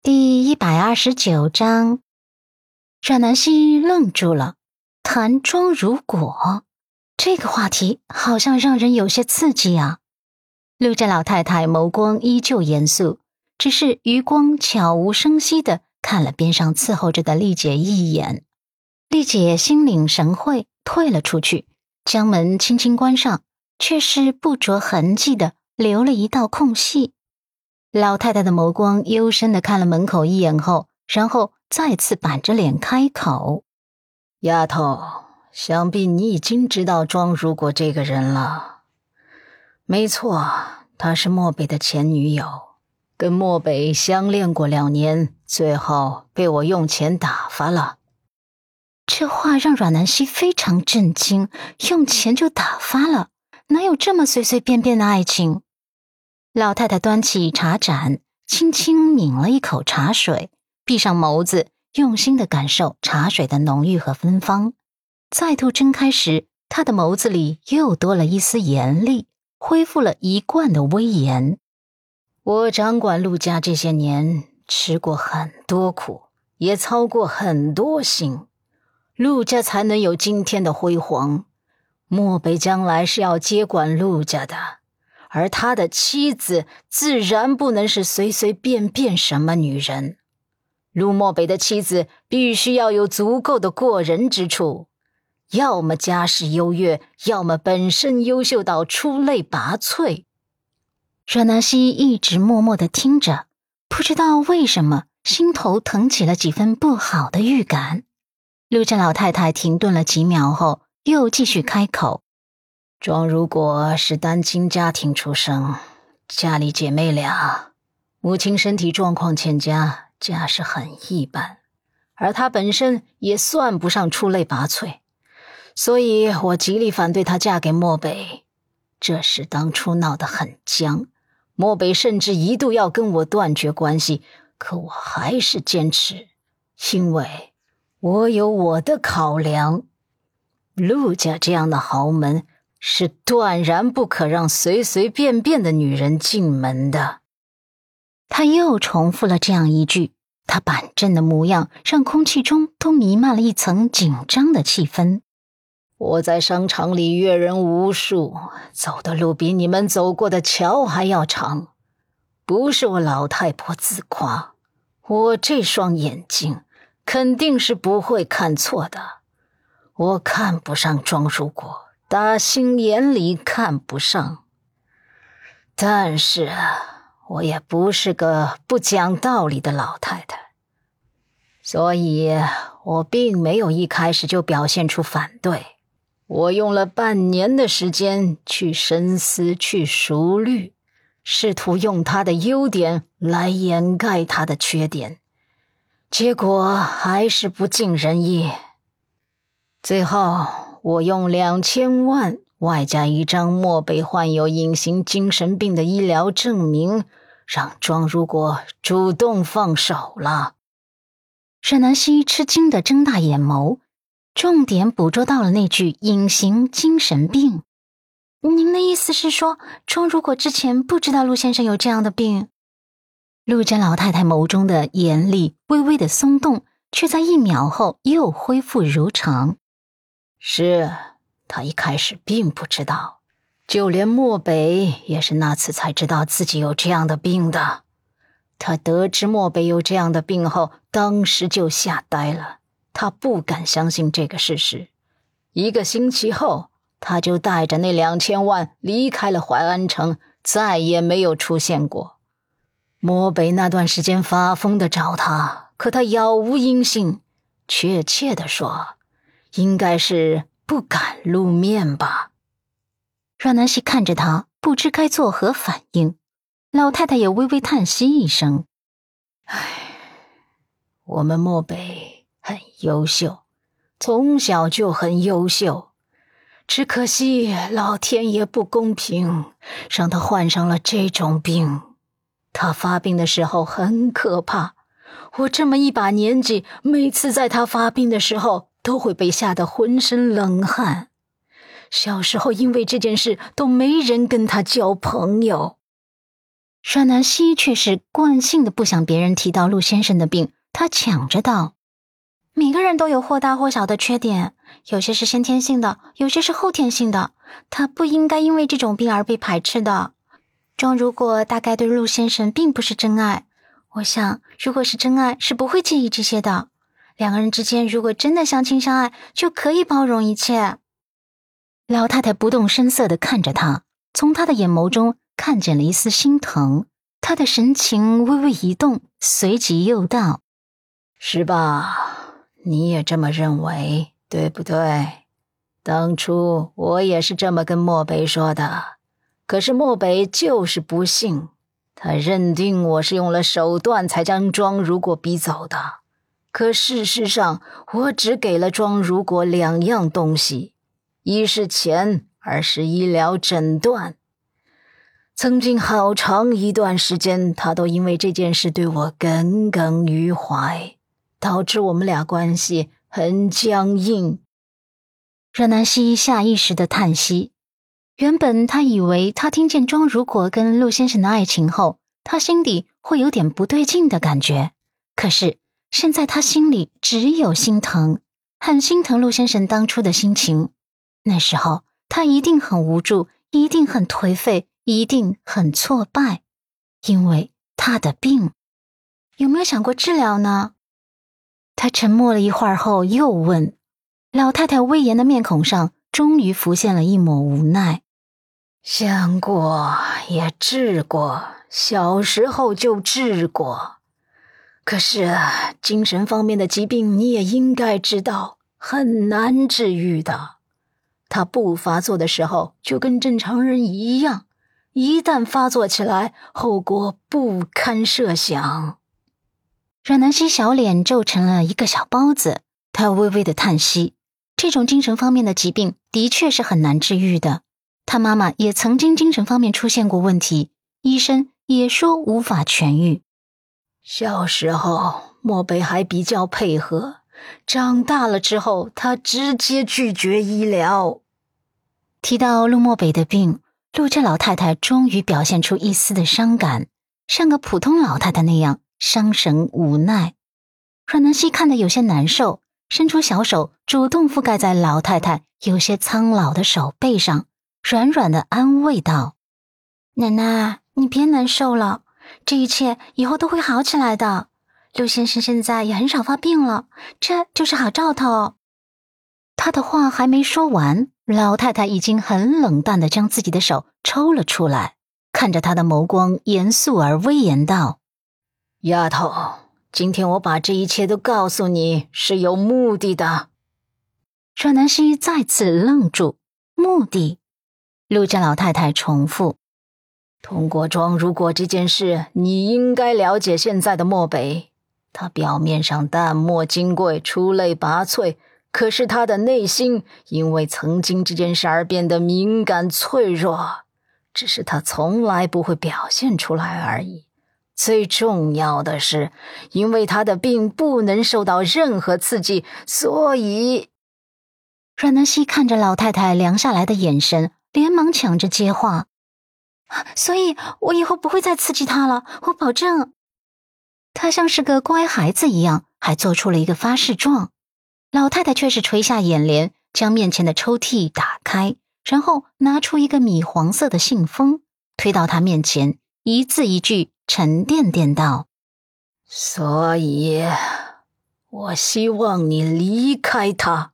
第一百二十九章，阮南希愣住了。谈妆如果这个话题好像让人有些刺激啊。陆家老太太眸光依旧严肃，只是余光悄无声息的看了边上伺候着的丽姐一眼。丽姐心领神会，退了出去，将门轻轻关上，却是不着痕迹的留了一道空隙。老太太的眸光幽深的看了门口一眼后，然后再次板着脸开口：“丫头，想必你已经知道庄如果这个人了。没错，她是漠北的前女友，跟漠北相恋过两年，最后被我用钱打发了。”这话让阮南希非常震惊，用钱就打发了？哪有这么随随便便的爱情？老太太端起茶盏，轻轻抿了一口茶水，闭上眸子，用心的感受茶水的浓郁和芬芳。再度睁开时，她的眸子里又多了一丝严厉，恢复了一贯的威严。我掌管陆家这些年，吃过很多苦，也操过很多心，陆家才能有今天的辉煌。漠北将来是要接管陆家的。而他的妻子自然不能是随随便便什么女人。陆漠北的妻子必须要有足够的过人之处，要么家世优越，要么本身优秀到出类拔萃。阮南希一直默默的听着，不知道为什么心头腾起了几分不好的预感。陆家老太太停顿了几秒后，又继续开口。庄如果是单亲家庭出生，家里姐妹俩，母亲身体状况欠佳，家世很一般，而她本身也算不上出类拔萃，所以我极力反对她嫁给漠北。这事当初闹得很僵，漠北甚至一度要跟我断绝关系，可我还是坚持，因为我有我的考量。陆家这样的豪门。是断然不可让随随便便的女人进门的。他又重复了这样一句，他板正的模样让空气中都弥漫了一层紧张的气氛。我在商场里阅人无数，走的路比你们走过的桥还要长。不是我老太婆自夸，我这双眼睛肯定是不会看错的。我看不上庄如果。打心眼里看不上，但是我也不是个不讲道理的老太太，所以我并没有一开始就表现出反对。我用了半年的时间去深思、去熟虑，试图用他的优点来掩盖他的缺点，结果还是不尽人意。最后。我用两千万，外加一张漠北患有隐形精神病的医疗证明，让庄如果主动放手了。沈南希吃惊的睁大眼眸，重点捕捉到了那句“隐形精神病”。您的意思是说，庄如果之前不知道陆先生有这样的病？陆家老太太眸中的严厉微微的松动，却在一秒后又恢复如常。是他一开始并不知道，就连漠北也是那次才知道自己有这样的病的。他得知漠北有这样的病后，当时就吓呆了，他不敢相信这个事实。一个星期后，他就带着那两千万离开了淮安城，再也没有出现过。漠北那段时间发疯的找他，可他杳无音信。确切的说。应该是不敢露面吧。阮南希看着他，不知该作何反应。老太太也微微叹息一声：“唉，我们漠北很优秀，从小就很优秀，只可惜老天爷不公平，让他患上了这种病。他发病的时候很可怕，我这么一把年纪，每次在他发病的时候。”都会被吓得浑身冷汗。小时候因为这件事都没人跟他交朋友。阮南希却是惯性的不想别人提到陆先生的病，他抢着道：“每个人都有或大或小的缺点，有些是先天性的，有些是后天性的。他不应该因为这种病而被排斥的。庄如果大概对陆先生并不是真爱，我想如果是真爱，是不会介意这些的。两个人之间如果真的相亲相爱，就可以包容一切。”老太太不动声色的看着他，从他的眼眸中看见了一丝心疼。他的神情微微一动，随即又道：“是吧？你也这么认为，对不对？当初我也是这么跟漠北说的，可是漠北就是不信，他认定我是用了手段才将庄如果逼走的。可事实上，我只给了庄如果两样东西。”一是钱，二是医疗诊断。曾经好长一段时间，他都因为这件事对我耿耿于怀，导致我们俩关系很僵硬。阮南希下意识的叹息。原本他以为，他听见庄如果跟陆先生的爱情后，他心底会有点不对劲的感觉。可是现在，他心里只有心疼，很心疼陆先生当初的心情。那时候他一定很无助，一定很颓废，一定很挫败，因为他的病。有没有想过治疗呢？他沉默了一会儿后又问。老太太威严的面孔上终于浮现了一抹无奈。想过，也治过，小时候就治过。可是精神方面的疾病，你也应该知道，很难治愈的。他不发作的时候就跟正常人一样，一旦发作起来，后果不堪设想。阮南希小脸皱成了一个小包子，她微微的叹息。这种精神方面的疾病的确是很难治愈的。他妈妈也曾经精神方面出现过问题，医生也说无法痊愈。小时候，漠北还比较配合。长大了之后，他直接拒绝医疗。提到陆漠北的病，陆家老太太终于表现出一丝的伤感，像个普通老太太那样伤神无奈。阮南希看得有些难受，伸出小手主动覆盖在老太太有些苍老的手背上，软软的安慰道：“奶奶，你别难受了，这一切以后都会好起来的。”陆先生现在也很少发病了，这就是好兆头。他的话还没说完，老太太已经很冷淡的将自己的手抽了出来，看着他的眸光严肃而威严道：“丫头，今天我把这一切都告诉你是有目的的。”阮南希再次愣住，目的？陆家老太太重复：“通过庄如果这件事，你应该了解现在的漠北。”他表面上淡漠金贵、出类拔萃，可是他的内心因为曾经这件事而变得敏感脆弱，只是他从来不会表现出来而已。最重要的是，因为他的病不能受到任何刺激，所以……阮南希看着老太太凉下来的眼神，连忙抢着接话：“所以我以后不会再刺激他了，我保证。”他像是个乖孩子一样，还做出了一个发誓状。老太太却是垂下眼帘，将面前的抽屉打开，然后拿出一个米黄色的信封，推到他面前，一字一句沉甸甸道：“所以，我希望你离开他。”